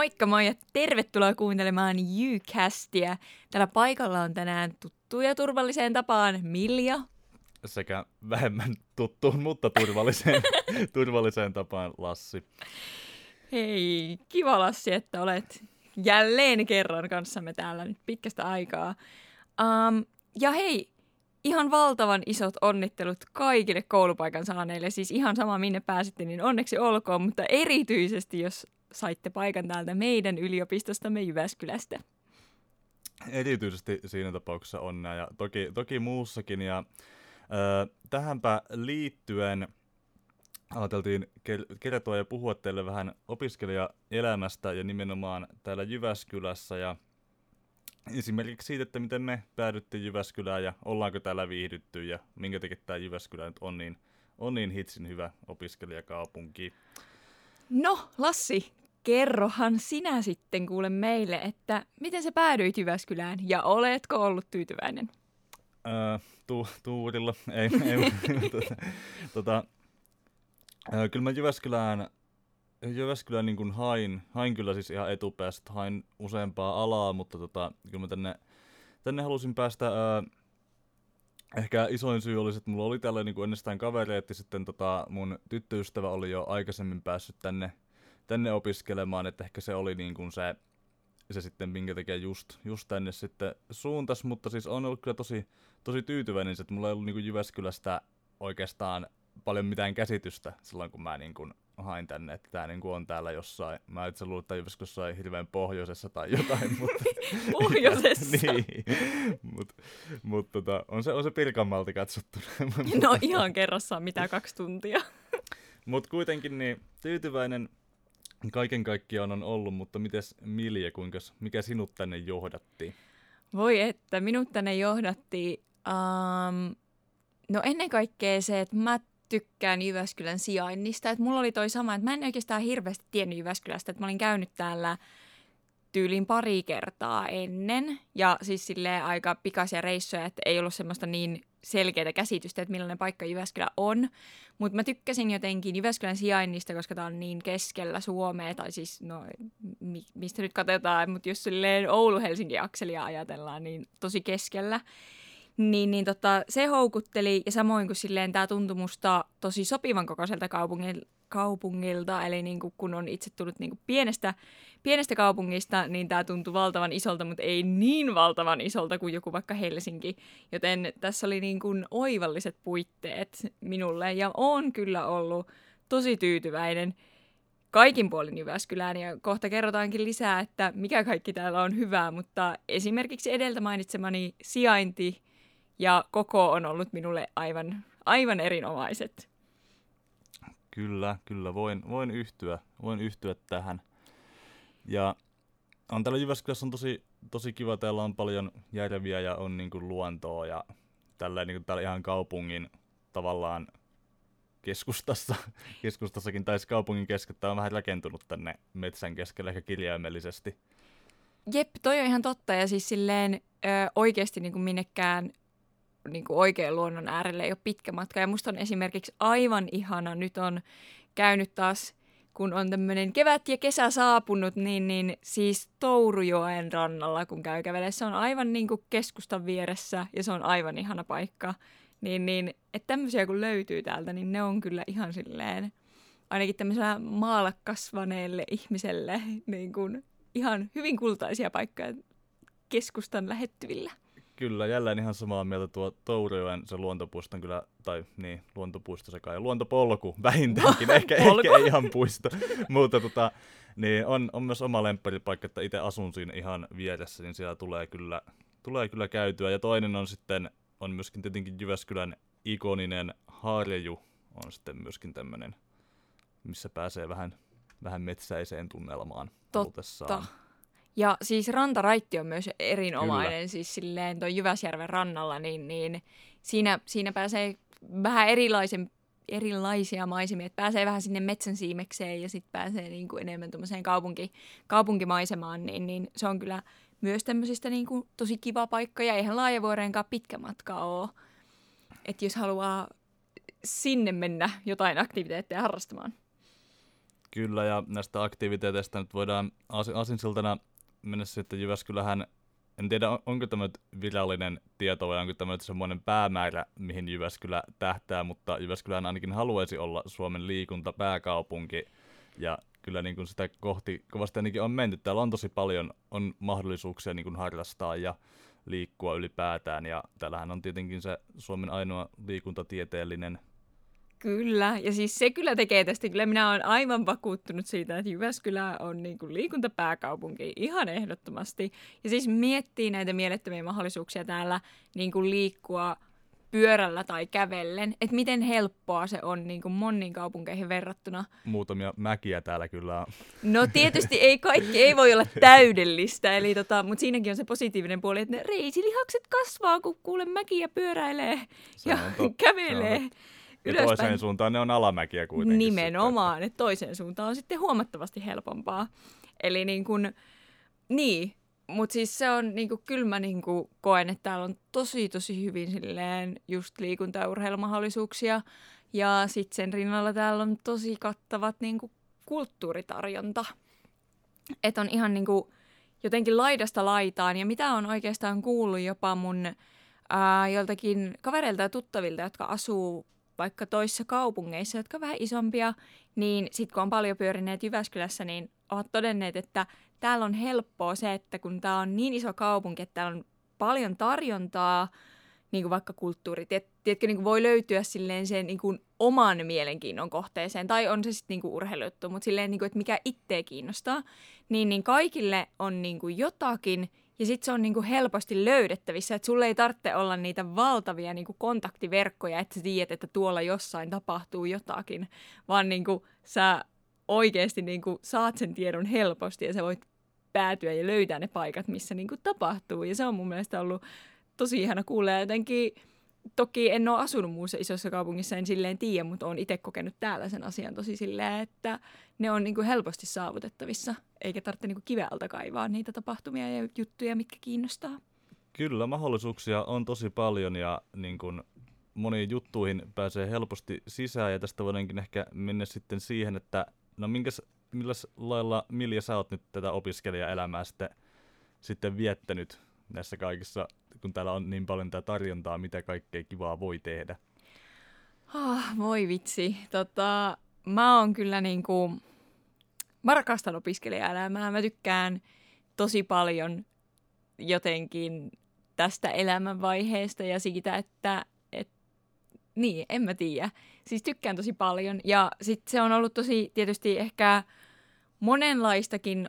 Moikka moi ja tervetuloa kuuntelemaan Jycastia. Täällä paikalla on tänään tuttu ja turvalliseen tapaan Milja. Sekä vähemmän tuttuun, mutta turvalliseen, turvalliseen tapaan Lassi. Hei, kiva Lassi, että olet jälleen kerran kanssamme täällä nyt pitkästä aikaa. Um, ja hei, ihan valtavan isot onnittelut kaikille koulupaikan saaneille. Siis ihan sama minne pääsitte, niin onneksi olkoon, mutta erityisesti jos saitte paikan täältä meidän yliopistostamme Jyväskylästä. Erityisesti siinä tapauksessa onnea ja toki, toki muussakin. Ja, äh, tähänpä liittyen ajateltiin kertoa ja puhua teille vähän opiskelijaelämästä ja nimenomaan täällä Jyväskylässä ja esimerkiksi siitä, että miten me päädyttiin Jyväskylään ja ollaanko täällä viihdytty ja minkä takia tämä Jyväskylä nyt on niin, on niin hitsin hyvä opiskelijakaupunki. No, Lassi, kerrohan sinä sitten kuule meille, että miten sä päädyit Jyväskylään ja oletko ollut tyytyväinen? Öö, tu, tuurilla, ei, ei tota, tota, öö, kyllä mä Jyväskylään, Jyväskylään niin kuin hain, hain kyllä siis ihan etupäästä, hain useampaa alaa, mutta tota, kyllä mä tänne, tänne halusin päästä, öö, ehkä isoin syy oli, että mulla oli tällä niin kuin ennestään kavereetti, sitten tota, mun tyttöystävä oli jo aikaisemmin päässyt tänne tänne opiskelemaan, että ehkä se oli niin kuin se, se sitten, minkä takia just, just tänne sitten suuntas, mutta siis on ollut kyllä tosi, tosi tyytyväinen, että mulla ei ollut niin kuin Jyväskylästä oikeastaan paljon mitään käsitystä silloin, kun mä niin kuin hain tänne, että tämä niin kuin on täällä jossain. Mä itse luulin, että Jyväskylässä on hirveän pohjoisessa tai jotain, mutta... pohjoisessa? niin, mutta mut, tota, on se, on se Pirkanmaalta katsottu. no ihan kerrassaan mitä kaksi tuntia. mutta kuitenkin niin tyytyväinen, kaiken kaikkiaan on ollut, mutta mites Milje, kuinka, mikä sinut tänne johdatti? Voi että, minut tänne johdatti, um, no ennen kaikkea se, että mä tykkään Jyväskylän sijainnista. Että mulla oli toi sama, että mä en oikeastaan hirveästi tiennyt Jyväskylästä, että mä olin käynyt täällä tyylin pari kertaa ennen. Ja siis silleen aika pikaisia reissuja, että ei ollut semmoista niin selkeää käsitystä, että millainen paikka Jyväskylä on. Mutta mä tykkäsin jotenkin Jyväskylän sijainnista, koska tää on niin keskellä Suomea, tai siis no mi- mistä nyt katsotaan, mutta jos Oulu-Helsinki-akselia ajatellaan, niin tosi keskellä. Niin, niin tota, se houkutteli ja samoin kuin silleen tämä tuntui musta tosi sopivan kokoiselta kaupungilta, kaupungilta eli niin kuin kun on itse tullut niin pienestä, pienestä kaupungista, niin tämä tuntui valtavan isolta, mutta ei niin valtavan isolta kuin joku vaikka Helsinki. Joten tässä oli niin kuin oivalliset puitteet minulle ja on kyllä ollut tosi tyytyväinen kaikin puolin Jyväskylään ja kohta kerrotaankin lisää, että mikä kaikki täällä on hyvää, mutta esimerkiksi edeltä mainitsemani sijainti ja koko on ollut minulle aivan, aivan erinomaiset. Kyllä, kyllä, voin, voin, yhtyä, voin yhtyä tähän. Ja on täällä Jyväskylässä on tosi, tosi kiva, täällä on paljon järviä ja on niin kuin luontoa ja tällä niin kuin täällä ihan kaupungin tavallaan keskustassa, keskustassakin, tai siis kaupungin keskettä on vähän rakentunut tänne metsän keskelle ehkä kirjaimellisesti. Jep, toi on ihan totta, ja siis silleen ö, oikeasti niin kuin minnekään niin kuin oikean luonnon äärelle ei ole pitkä matka. Ja musta on esimerkiksi aivan ihana, nyt on käynyt taas, kun on tämmöinen kevät ja kesä saapunut, niin, niin siis Tourujoen rannalla, kun käy kävelemään. Se on aivan niin kuin keskustan vieressä ja se on aivan ihana paikka. Niin, niin että tämmöisiä kun löytyy täältä, niin ne on kyllä ihan silleen, ainakin tämmöisellä maalla kasvaneelle ihmiselle, niin kuin ihan hyvin kultaisia paikkoja keskustan lähettyvillä. Kyllä, jälleen ihan samaa mieltä tuo Tourijoen se luontopuisto on kyllä, tai niin, luontopuisto sekä ja luontopolku vähintäänkin, ehkä, ehkä ei ihan puisto, mutta tota, niin on, on myös oma lempparipaikka, että itse asun siinä ihan vieressä, niin siellä tulee kyllä, tulee kyllä käytyä. Ja toinen on sitten, on myöskin tietenkin Jyväskylän ikoninen Harju, on sitten myöskin tämmöinen, missä pääsee vähän, vähän metsäiseen tunnelmaan Totta. Ja siis rantaraitti on myös erinomainen, Kyllä. siis silleen tuon Jyväsjärven rannalla, niin, niin siinä, siinä pääsee vähän erilaisen, erilaisia maisemia, että pääsee vähän sinne metsän siimekseen ja sitten pääsee niin kuin enemmän tuommoiseen kaupunki, kaupunkimaisemaan, niin, niin se on kyllä myös tämmöisistä niin kuin tosi kiva paikka ja eihän Laajavuoreenkaan pitkä matka ole. Että jos haluaa sinne mennä jotain aktiviteetteja harrastamaan. Kyllä, ja näistä aktiviteeteista nyt voidaan as- asinsiltana mennä sitten Jyväskylähän. En tiedä, onko tämä virallinen tieto vai onko tämä semmoinen päämäärä, mihin Jyväskylä tähtää, mutta Jyväskylähän ainakin haluaisi olla Suomen liikuntapääkaupunki. Ja kyllä niin kuin sitä kohti kovasti ainakin on menty. Täällä on tosi paljon on mahdollisuuksia niin kuin harrastaa ja liikkua ylipäätään. Ja täällähän on tietenkin se Suomen ainoa liikuntatieteellinen Kyllä, ja siis se kyllä tekee tästä, kyllä minä olen aivan vakuuttunut siitä, että Jyväskylä on niin kuin liikuntapääkaupunki ihan ehdottomasti. Ja siis miettii näitä mielettömiä mahdollisuuksia täällä niin kuin liikkua pyörällä tai kävellen, että miten helppoa se on niin kuin moniin kaupunkeihin verrattuna. Muutamia mäkiä täällä kyllä on. No tietysti ei kaikki, ei voi olla täydellistä, eli tota, mutta siinäkin on se positiivinen puoli, että ne reisilihakset kasvaa, kun kuule mäkiä pyöräilee Se ja totta, kävelee. se on Ja toiseen suuntaan ne on alamäkiä kuitenkin. Nimenomaan, että toiseen suuntaan on sitten huomattavasti helpompaa. Eli niin kuin, niin, mutta siis se on niin kuin, kyllä mä niin kuin koen, että täällä on tosi tosi hyvin silleen just liikunta- ja urheilumahdollisuuksia. Ja sitten sen rinnalla täällä on tosi kattavat niin kuin, kulttuuritarjonta. Että on ihan niin kuin, jotenkin laidasta laitaan. Ja mitä on oikeastaan kuullut jopa mun ää, joltakin kavereilta ja tuttavilta, jotka asuu vaikka toissa kaupungeissa, jotka on vähän isompia, niin sitten kun on paljon pyörineet Jyväskylässä, niin ovat todenneet, että täällä on helppoa se, että kun tämä on niin iso kaupunki, että täällä on paljon tarjontaa, niin kuin vaikka kulttuuri, tiet, tiedätkö, niin voi löytyä silleen sen niin kuin oman mielenkiinnon kohteeseen, tai on se sitten niin kuin urheilujuttu, mutta silleen, niin kuin, että mikä itseä kiinnostaa, niin, niin kaikille on niin kuin jotakin, ja sitten se on niinku helposti löydettävissä, että sulle ei tarvitse olla niitä valtavia niinku kontaktiverkkoja, että sä tiedät, että tuolla jossain tapahtuu jotakin, vaan niinku sä oikeasti niinku saat sen tiedon helposti ja sä voit päätyä ja löytää ne paikat, missä niinku tapahtuu. Ja se on mun mielestä ollut tosi ihana kuulla jotenkin Toki en ole asunut muussa isossa kaupungissa, en silleen tiedä, mutta olen itse kokenut täällä sen asian tosi silleen, että ne on niin kuin helposti saavutettavissa, eikä tarvitse niin kuin kivealta kaivaa niitä tapahtumia ja juttuja, mitkä kiinnostaa. Kyllä, mahdollisuuksia on tosi paljon ja niin kuin moniin juttuihin pääsee helposti sisään ja tästä voidaankin ehkä mennä sitten siihen, että no minkäs, milläs lailla Milja sä oot nyt tätä opiskelijaelämää sitten, sitten viettänyt näissä kaikissa, kun täällä on niin paljon tätä tarjontaa, mitä kaikkea kivaa voi tehdä? Oh, voi vitsi. Tota, mä oon kyllä niinku, mä rakastan opiskelijaelämää. Mä tykkään tosi paljon jotenkin tästä elämänvaiheesta ja siitä, että et, niin, en mä tiedä. Siis tykkään tosi paljon ja sitten se on ollut tosi tietysti ehkä monenlaistakin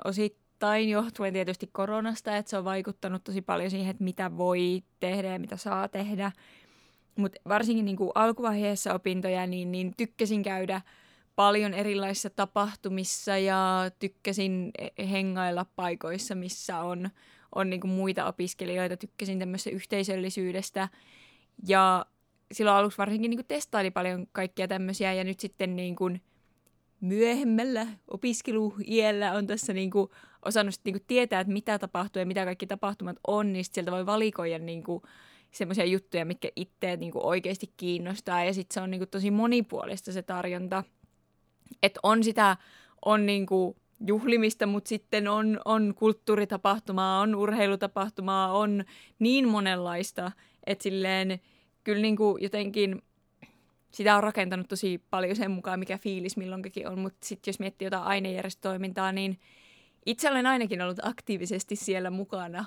osittain johtuen tietysti koronasta, että se on vaikuttanut tosi paljon siihen, että mitä voi tehdä ja mitä saa tehdä. Mutta varsinkin niin kuin alkuvaiheessa opintoja, niin, niin tykkäsin käydä paljon erilaisissa tapahtumissa ja tykkäsin hengailla paikoissa, missä on, on niin kuin muita opiskelijoita. Tykkäsin tämmöisestä yhteisöllisyydestä ja silloin aluksi varsinkin niin kuin testaili paljon kaikkia tämmöisiä ja nyt sitten niin kuin myöhemmällä opiskeluiällä on tässä niin kuin osannut niin kuin tietää, että mitä tapahtuu ja mitä kaikki tapahtumat on, niin sieltä voi valikoida niin kuin semmoisia juttuja, mitkä itseä niin kuin oikeasti kiinnostaa ja sitten se on niin kuin tosi monipuolista se tarjonta. Että on sitä, on niin kuin juhlimista, mutta sitten on, on kulttuuritapahtumaa, on urheilutapahtumaa, on niin monenlaista, että silleen kyllä niin kuin jotenkin sitä on rakentanut tosi paljon sen mukaan, mikä fiilis milloinkin on, mutta sitten jos miettii jotain ainejärjestötoimintaa, niin itse olen ainakin ollut aktiivisesti siellä mukana.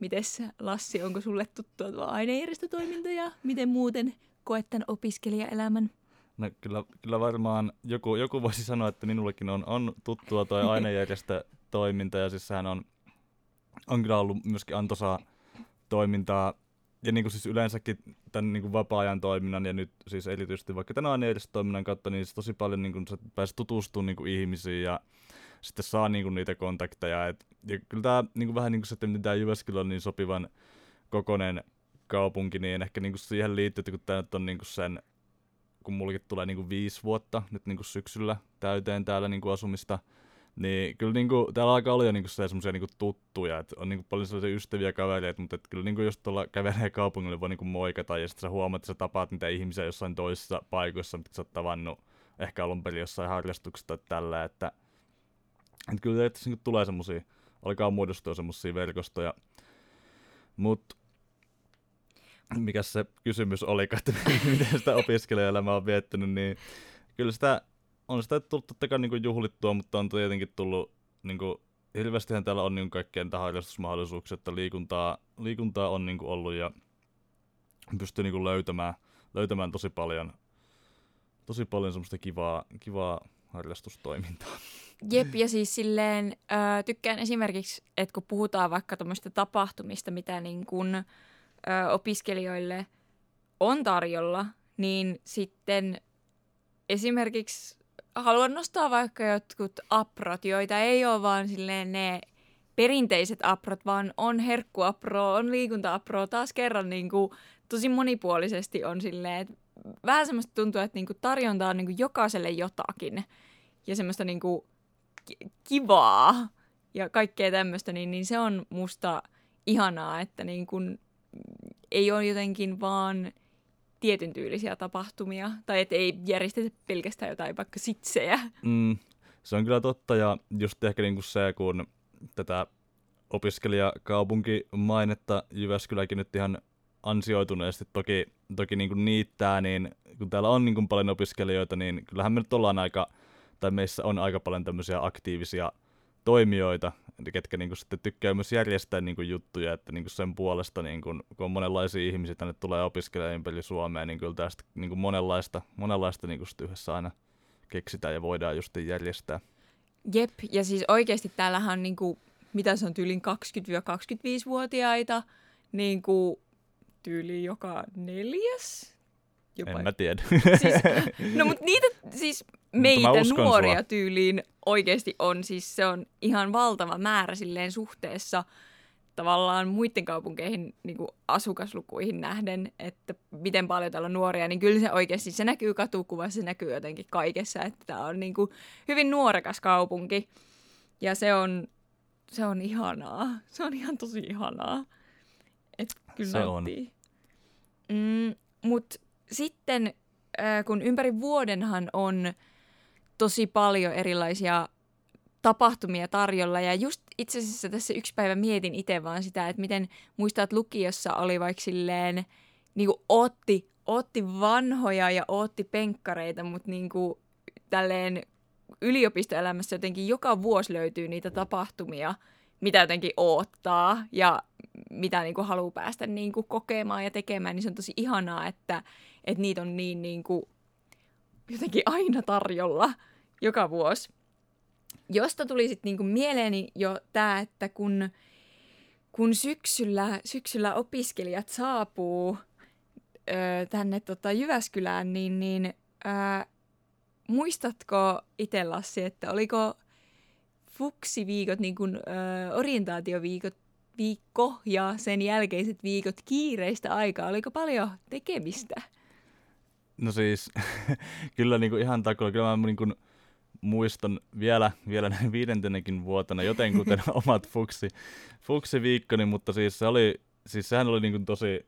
Mites Lassi, onko sulle tuttua tuo ainejärjestötoiminta ja miten muuten koet tämän opiskelijaelämän? No kyllä, kyllä varmaan joku, joku voisi sanoa, että minullekin on, on tuttua tuo ainejärjestötoiminta ja siis sehän on, on kyllä ollut myöskin antoisaa toimintaa ja niin kuin siis yleensäkin tämän niin kuin vapaa-ajan toiminnan ja nyt siis erityisesti vaikka tämän ainejärjestötoiminnan kautta, niin siis tosi paljon niin kuin, sä pääset tutustumaan niin kuin ihmisiin ja sitten saa niin kuin, niitä kontakteja. Et, ja kyllä tämä niin kuin, vähän niin kuin se, että mitä Jyväskylä on niin sopivan kokonen kaupunki, niin ehkä niin kuin siihen liittyy, että kun tämä nyt on niin kuin sen, kun mullakin tulee niin kuin viisi vuotta nyt niin kuin syksyllä täyteen täällä niin kuin asumista, niin kyllä niin kuin, täällä alkaa olla jo niin semmoisia niin tuttuja, että on niin kuin paljon sellaisia ystäviä kavereita, mutta kyllä niin kuin, jos tuolla kävelee kaupungille, voi niin kuin moikata ja sitten sä huomaat, että sä tapaat niitä ihmisiä jossain toisessa paikoissa, mitä sä oot tavannut ehkä alun perin jossain harrastuksessa tai tällä, että, että kyllä että niin tulee semmoisia, alkaa muodostua semmoisia verkostoja, mutta mikä se kysymys oli, että miten sitä opiskelijaelämää on viettänyt, niin kyllä sitä on sitä tullut totta kai niin juhlittua, mutta on tietenkin tullut niin kuin, hirveästihän täällä on niin kaikkea niitä harrastusmahdollisuuksia, että liikuntaa, liikuntaa on niin kuin ollut ja pystyy niin kuin löytämään, löytämään tosi paljon, tosi paljon semmoista kivaa, kivaa harrastustoimintaa. Jep, ja siis silleen äh, tykkään esimerkiksi, että kun puhutaan vaikka tämmöistä tapahtumista, mitä niin kun, äh, opiskelijoille on tarjolla, niin sitten esimerkiksi haluan nostaa vaikka jotkut aprot, joita ei ole vaan silleen ne perinteiset aprot, vaan on herkkuapro, on liikuntaapro, taas kerran niin kuin, tosi monipuolisesti on silleen, että vähän semmoista tuntuu, että niin kuin tarjonta on niin jokaiselle jotakin. Ja semmoista niin kuin kivaa ja kaikkea tämmöistä, niin, niin se on musta ihanaa, että niin kuin ei ole jotenkin vaan tietyn tyylisiä tapahtumia, tai että ei järjestetä pelkästään jotain vaikka sitsejä. Mm, se on kyllä totta, ja just ehkä niinku se, kun tätä opiskelijakaupunkimainetta Jyväskyläkin nyt ihan ansioituneesti toki, toki niinku niittää, niin kun täällä on niinku paljon opiskelijoita, niin kyllähän me nyt ollaan aika, tai meissä on aika paljon tämmöisiä aktiivisia toimijoita, ketkä niin kuin, sitten tykkää myös järjestää niin kuin, juttuja, että niin kuin sen puolesta, niin kuin, kun on monenlaisia ihmisiä tänne tulee opiskelemaan ympäri Suomea, niin kyllä tästä niin kuin monenlaista, monenlaista niin kuin yhdessä aina keksitään ja voidaan just järjestää. Jep, ja siis oikeasti täällähän on, niin kuin, mitä se on, tyylin 20-25-vuotiaita, niin kuin, tyyli joka neljäs Jopa. En mä tiedä. Siis, no mutta niitä siis meitä nuoria sua. tyyliin oikeasti on, siis se on ihan valtava määrä silleen suhteessa tavallaan muiden kaupunkeihin niin kuin asukaslukuihin nähden, että miten paljon täällä on nuoria, niin kyllä se oikeasti, se näkyy katukuvassa, se näkyy jotenkin kaikessa, että tämä on niin kuin hyvin nuorekas kaupunki ja se on, se on ihanaa, se on ihan tosi ihanaa, että kyllä se nauttii. on. Mm, Mutta sitten äh, kun ympäri vuodenhan on tosi paljon erilaisia tapahtumia tarjolla. Ja just itse asiassa tässä yksi päivä mietin itse vaan sitä, että miten muistat, että lukiossa oli vaikka silleen, niin kuin otti, otti vanhoja ja otti penkkareita, mutta niin kuin tälleen yliopistoelämässä jotenkin joka vuosi löytyy niitä tapahtumia, mitä jotenkin oottaa ja mitä niin kuin haluaa päästä niin kuin kokemaan ja tekemään, niin se on tosi ihanaa, että, että niitä on niin, niin kuin, jotenkin aina tarjolla joka vuosi. Josta tuli sitten niin kuin mieleeni jo tämä, että kun, kun syksyllä, syksyllä opiskelijat saapuu ö, tänne tota Jyväskylään, niin, niin ö, muistatko itse Lassi, että oliko fuksiviikot, niin kuin, ö, orientaatioviikot viikko ja sen jälkeiset viikot kiireistä aikaa? Oliko paljon tekemistä? No siis, kyllä niin kuin ihan takolla, kyllä mä niin kuin muistan vielä, vielä näin viidentenäkin vuotena jotenkuten omat fuksi, fuksi viikkoni, mutta siis se oli, siis sehän oli niin kuin tosi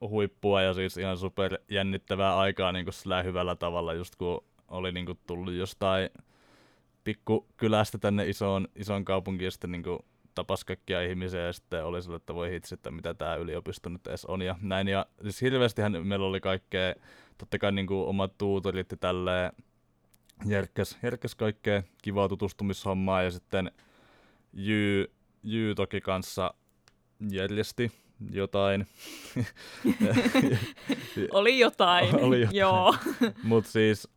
huippua ja siis ihan super jännittävää aikaa niin kuin sillä hyvällä tavalla, just kun oli niin kuin tullut jostain pikkukylästä tänne isoon, isoon kaupunkiin ja sitten niin kuin tapas kaikkia ihmisiä ja sitten oli sille, että voi hitsi, että mitä tämä yliopisto nyt edes on ja näin. Ja siis hirveästihän meillä oli kaikkea, totta kai niin kuin omat tuutorit ja tälleen, järkkäs, järkkäs kaikkea kivaa tutustumishommaa ja sitten Jy, Jy toki kanssa järjesti jotain. oli jotain, oli jotain. joo. Mutta siis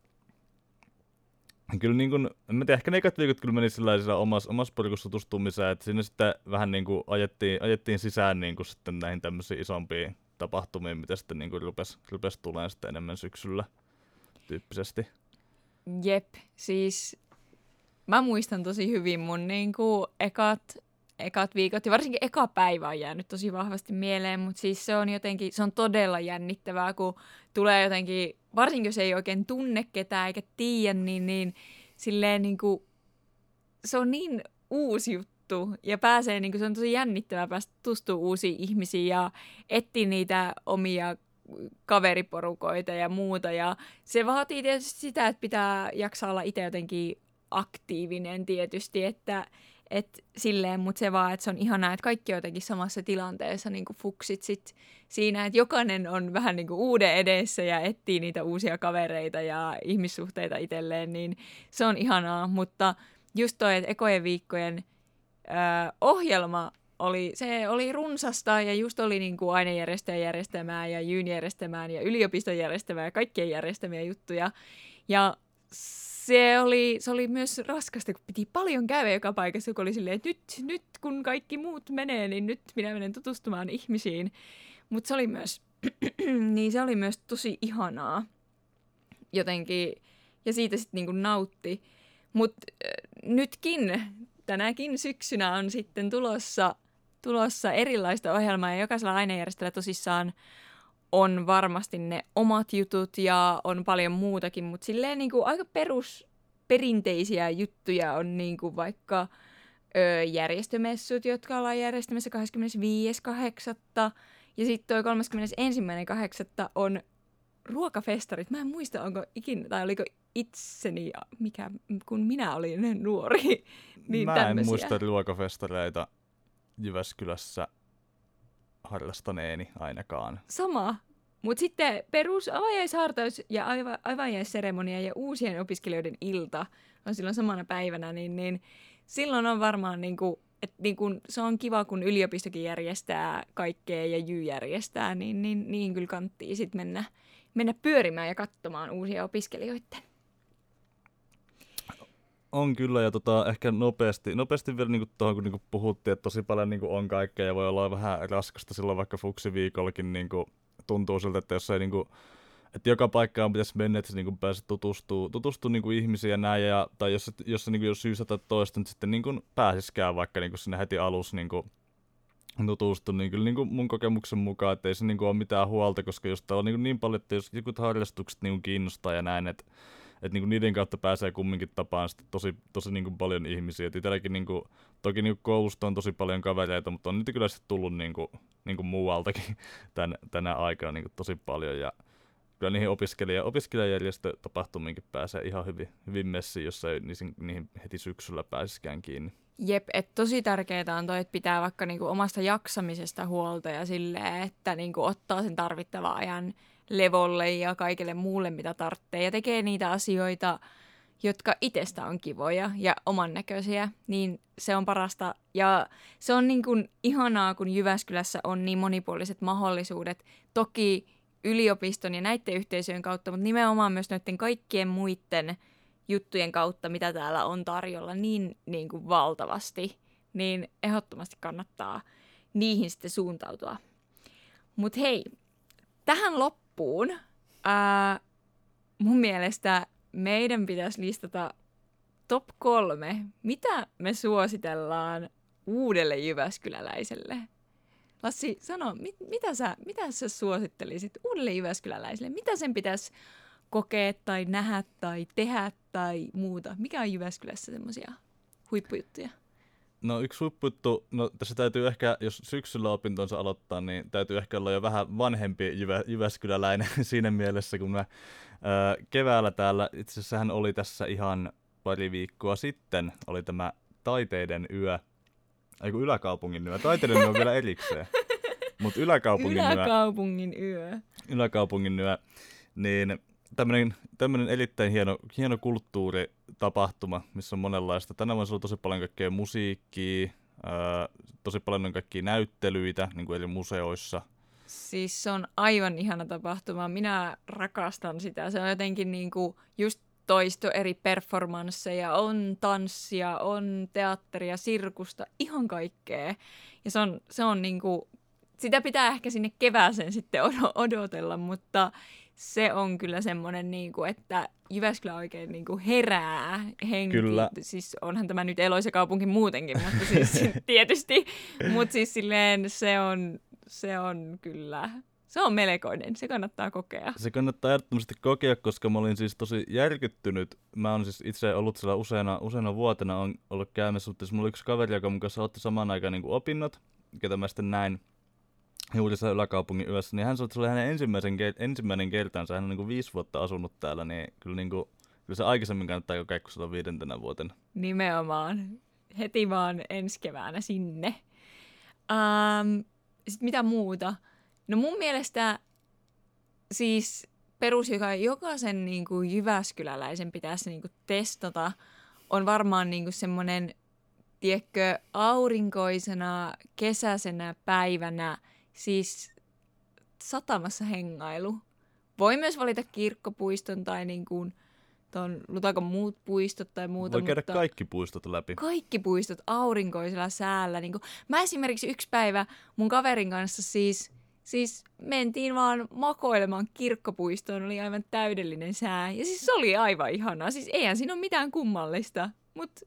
kyllä niin kuin, en mä tiedä, ehkä ne ekat viikot kyllä meni sillä omassa, omassa porukassa tutustumiseen, että sinne sitten vähän niin kuin ajettiin, ajettiin sisään niin kuin sitten näihin tämmöisiin isompiin tapahtumiin, mitä sitten niin kuin rupesi, rupesi tulemaan sitten enemmän syksyllä tyyppisesti. Jep, siis mä muistan tosi hyvin mun niin kuin ekat, ekat viikot ja varsinkin eka päivä on jäänyt tosi vahvasti mieleen, mutta siis se on jotenkin, se on todella jännittävää, kun tulee jotenkin, varsinkin jos ei oikein tunne ketään eikä tiedä, niin, niin silleen niin kuin, se on niin uusi juttu ja pääsee, niin kuin, se on tosi jännittävää päästä tutustua uusiin ihmisiin ja etsiä niitä omia kaveriporukoita ja muuta. Ja se vaatii tietysti sitä, että pitää jaksaa olla itse jotenkin aktiivinen tietysti, että et silleen, mutta se vaan, että se on ihanaa, että kaikki on jotenkin samassa tilanteessa niin kuin fuksit sit siinä, että jokainen on vähän niin kuin uuden edessä ja etsii niitä uusia kavereita ja ihmissuhteita itselleen, niin se on ihanaa, mutta just toi, että ekojen viikkojen ö, ohjelma oli, se oli runsasta ja just oli niin kuin ainejärjestöjen järjestämää ja järjestämään ja yliopiston järjestämää ja kaikkien järjestämiä juttuja. Ja se oli, se oli myös raskasta, kun piti paljon käydä joka paikassa, kun oli silleen, että nyt, nyt kun kaikki muut menee, niin nyt minä menen tutustumaan ihmisiin. Mutta se oli myös, niin se oli myös tosi ihanaa jotenkin, ja siitä sitten niinku nautti. Mutta äh, nytkin, tänäkin syksynä on sitten tulossa, tulossa erilaista ohjelmaa, ja jokaisella ainejärjestöllä tosissaan on varmasti ne omat jutut ja on paljon muutakin, mutta silleen niin kuin aika perus perinteisiä juttuja on niin kuin vaikka ö, järjestömessut, jotka ollaan järjestämässä 25.8. Ja sitten toi 31.8. on ruokafestarit. Mä en muista, onko ikinä, tai oliko itseni, mikä, kun minä olin nuori. niin Mä en muista ruokafestareita Jyväskylässä harrastaneeni ainakaan. Sama. Mutta sitten perus avajaishartaus ja aiva, avajaisseremonia ja uusien opiskelijoiden ilta on silloin samana päivänä, niin, niin silloin on varmaan niinku, et niinku, se on kiva, kun yliopistokin järjestää kaikkea ja Jy järjestää, niin, niin niin kyllä kanttii sitten mennä, mennä pyörimään ja katsomaan uusia opiskelijoiden. On kyllä, ja tota, ehkä nopeasti, nopeasti vielä niin tuohon, kun niin puhuttiin, että tosi paljon niin on kaikkea, ja voi olla vähän raskasta silloin vaikka fuksiviikollakin niin tuntuu siltä, että jos ei niin kuin, että joka paikkaan pitäisi mennä, että niin pääset tutustuu, tutustuu niin ihmisiin ja näin, ja, tai jos, jos niin jos syystä tai toista, niin sitten niin pääsiskään vaikka niin sinne heti alussa niin tutustu, niin kyllä niin kuin mun kokemuksen mukaan, että ei se niin kuin ole mitään huolta, koska jos on niin, niin paljon, että jos joku harrastukset niin kiinnostaa ja näin, että että niinku niiden kautta pääsee kumminkin tapaan sitten tosi, tosi niinku paljon ihmisiä. Et itselläkin niinku, toki niinku koulusta on tosi paljon kavereita, mutta on niitä kyllä sitten tullut niinku, niinku muualtakin tän, tänä aikana niinku tosi paljon. Ja kyllä niihin opiskelija, opiskelijajärjestötapahtumiinkin pääsee ihan hyvin, hyvin messiin, jos ei niihin, niihin heti syksyllä pääsiskään kiinni. Jep, että tosi tärkeää on toi, että pitää vaikka niinku omasta jaksamisesta huolta ja silleen, että niinku ottaa sen tarvittavan ajan levolle ja kaikille muulle, mitä tarvitsee. Ja tekee niitä asioita, jotka itsestä on kivoja ja oman näköisiä, niin se on parasta. Ja se on niin kuin ihanaa, kun Jyväskylässä on niin monipuoliset mahdollisuudet. Toki yliopiston ja näiden yhteisöjen kautta, mutta nimenomaan myös näiden kaikkien muiden juttujen kautta, mitä täällä on tarjolla niin, niin kuin valtavasti, niin ehdottomasti kannattaa niihin sitten suuntautua. Mutta hei, tähän loppuun loppuun. Ää, mun mielestä meidän pitäisi listata top kolme. Mitä me suositellaan uudelle Jyväskyläläiselle? Lassi, sano, mit, mitä, sä, mitä sä suosittelisit uudelle Jyväskyläläiselle? Mitä sen pitäisi kokea tai nähdä tai tehdä tai muuta? Mikä on Jyväskylässä semmoisia huippujuttuja? No yksi huippujuttu, no tässä täytyy ehkä, jos syksyllä opintonsa aloittaa, niin täytyy ehkä olla jo vähän vanhempi Jyvä, Jyväskyläläinen siinä mielessä, kun mä ää, keväällä täällä, itse asiassa hän oli tässä ihan pari viikkoa sitten, oli tämä taiteiden yö, ei kun yläkaupungin yö, taiteiden yö on vielä erikseen, mutta yläkaupungin, yläkaupungin yö, yö. Yläkaupungin yö, niin tämmöinen, tämmöinen erittäin hieno, hieno kulttuuritapahtuma, missä on monenlaista. Tänä vuonna on tosi paljon kaikkea musiikkia, ää, tosi paljon on kaikkia näyttelyitä niin kuin eri museoissa. Siis se on aivan ihana tapahtuma. Minä rakastan sitä. Se on jotenkin niin kuin just toisto eri performansseja, on tanssia, on teatteria, sirkusta, ihan kaikkea. Ja se on, se on niin kuin, sitä pitää ehkä sinne kevääseen sitten odotella, mutta se on kyllä semmoinen, niin kuin, että Jyväskylä oikein niin kuin herää henki. Kyllä. Siis onhan tämä nyt eloisa kaupunki muutenkin, mutta siis tietysti. Mutta siis silleen se on, se on kyllä, se on melkoinen, se kannattaa kokea. Se kannattaa ehdottomasti kokea, koska mä olin siis tosi järkyttynyt. Mä oon siis itse ollut siellä useana, useana vuotena on ollut käymässä, mutta siis mulla oli yksi kaveri, joka mun kanssa otti samaan aikaan niin kuin opinnot, ketä mä sitten näin Juurissa yläkaupungin yössä, niin hän sanoi, että se oli hänen ensimmäisen, ensimmäinen kertansa. Hän on niin kuin viisi vuotta asunut täällä, niin kyllä, niin kuin, kyllä se aikaisemmin kannattaa jo kaikkusella viidentenä vuotena. Nimenomaan. Heti vaan ensi keväänä sinne. Um, Sitten mitä muuta? No mun mielestä siis perus, joka jokaisen niin kuin Jyväskyläläisen pitäisi niin kuin testata, on varmaan niin kuin semmoinen, tiedätkö, aurinkoisena kesäisenä päivänä, siis satamassa hengailu. Voi myös valita kirkkopuiston tai niin kuin, ton, lutaako muut puistot tai muuta. Voi käydä mutta kaikki puistot läpi. kaikki puistot aurinkoisella säällä. Niin kuin, mä esimerkiksi yksi päivä mun kaverin kanssa siis, siis mentiin vaan makoilemaan kirkkopuistoon, oli aivan täydellinen sää. Ja siis se oli aivan ihanaa. Siis eihän siinä ole mitään kummallista, mutta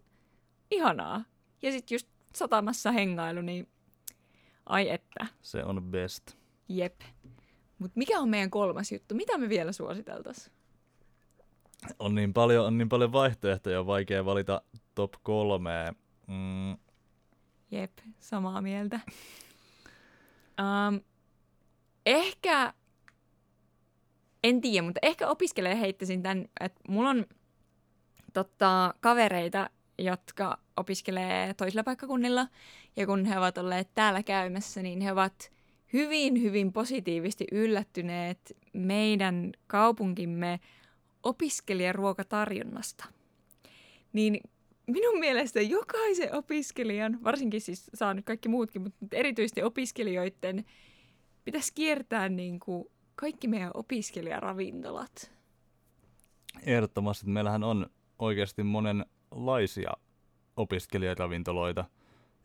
ihanaa. Ja sitten just satamassa hengailu, niin ai että, Se on best. jep. Mutta mikä on meidän kolmas juttu? Mitä me vielä suositeltaisiin? On niin paljon, on niin paljon vaihtoehtoja, on vaikea valita top kolmea. Mm, Jep, samaa mieltä. Um, ehkä, en tiedä, mutta ehkä opiskelee heittäisin tämän, että mulla on totta, kavereita, jotka opiskelee toisilla paikkakunnilla, ja kun he ovat olleet täällä käymässä, niin he ovat hyvin, hyvin positiivisesti yllättyneet meidän kaupunkimme opiskelijaruokatarjonnasta. Niin minun mielestä jokaisen opiskelijan, varsinkin siis saa nyt kaikki muutkin, mutta erityisesti opiskelijoiden, pitäisi kiertää niin kuin kaikki meidän opiskelijaravintolat. ehdottomasti, meillähän on oikeasti monenlaisia opiskelijaravintoloita,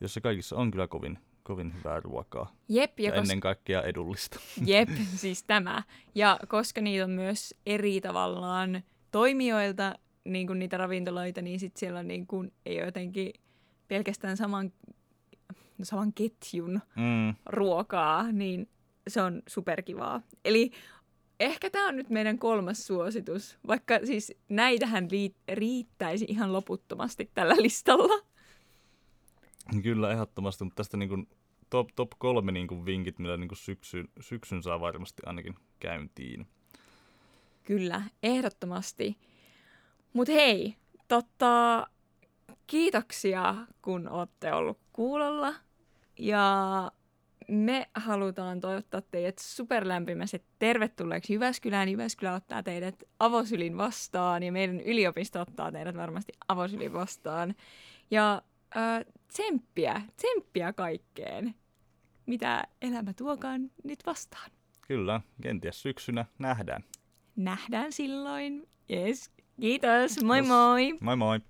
jossa kaikissa on kyllä kovin, kovin hyvää ruokaa. Jep, Ja, ja kos- ennen kaikkea edullista. Jep, siis tämä. Ja koska niitä on myös eri tavallaan toimijoilta niin kuin niitä ravintoloita, niin sitten siellä niin kuin, ei ole jotenkin pelkästään saman, no saman ketjun Mm, ruokaa, niin se on superkivaa. Eli ehkä tämä on nyt meidän kolmas suositus, vaikka siis näitähän riittäisi ihan loputtomasti tällä listalla. kyllä, ehdottomasti, mutta tästä niin kuin top, top kolme niin kuin vinkit, millä niin kuin syksyn, syksyn saa varmasti ainakin käyntiin. Kyllä, ehdottomasti. Mutta hei, tota, kiitoksia, kun olette ollut kuulolla. Ja me halutaan toivottaa teidät superlämpimästi tervetulleeksi Jyväskylään. Jyväskylä ottaa teidät avosylin vastaan ja meidän yliopisto ottaa teidät varmasti avosylin vastaan. Ja äh, tsemppiä, tsemppiä kaikkeen, mitä elämä tuokaan nyt vastaan. Kyllä, kenties syksynä nähdään. Nähdään silloin. Yes. Kiitos. Moi Yes. moi. Moi moi!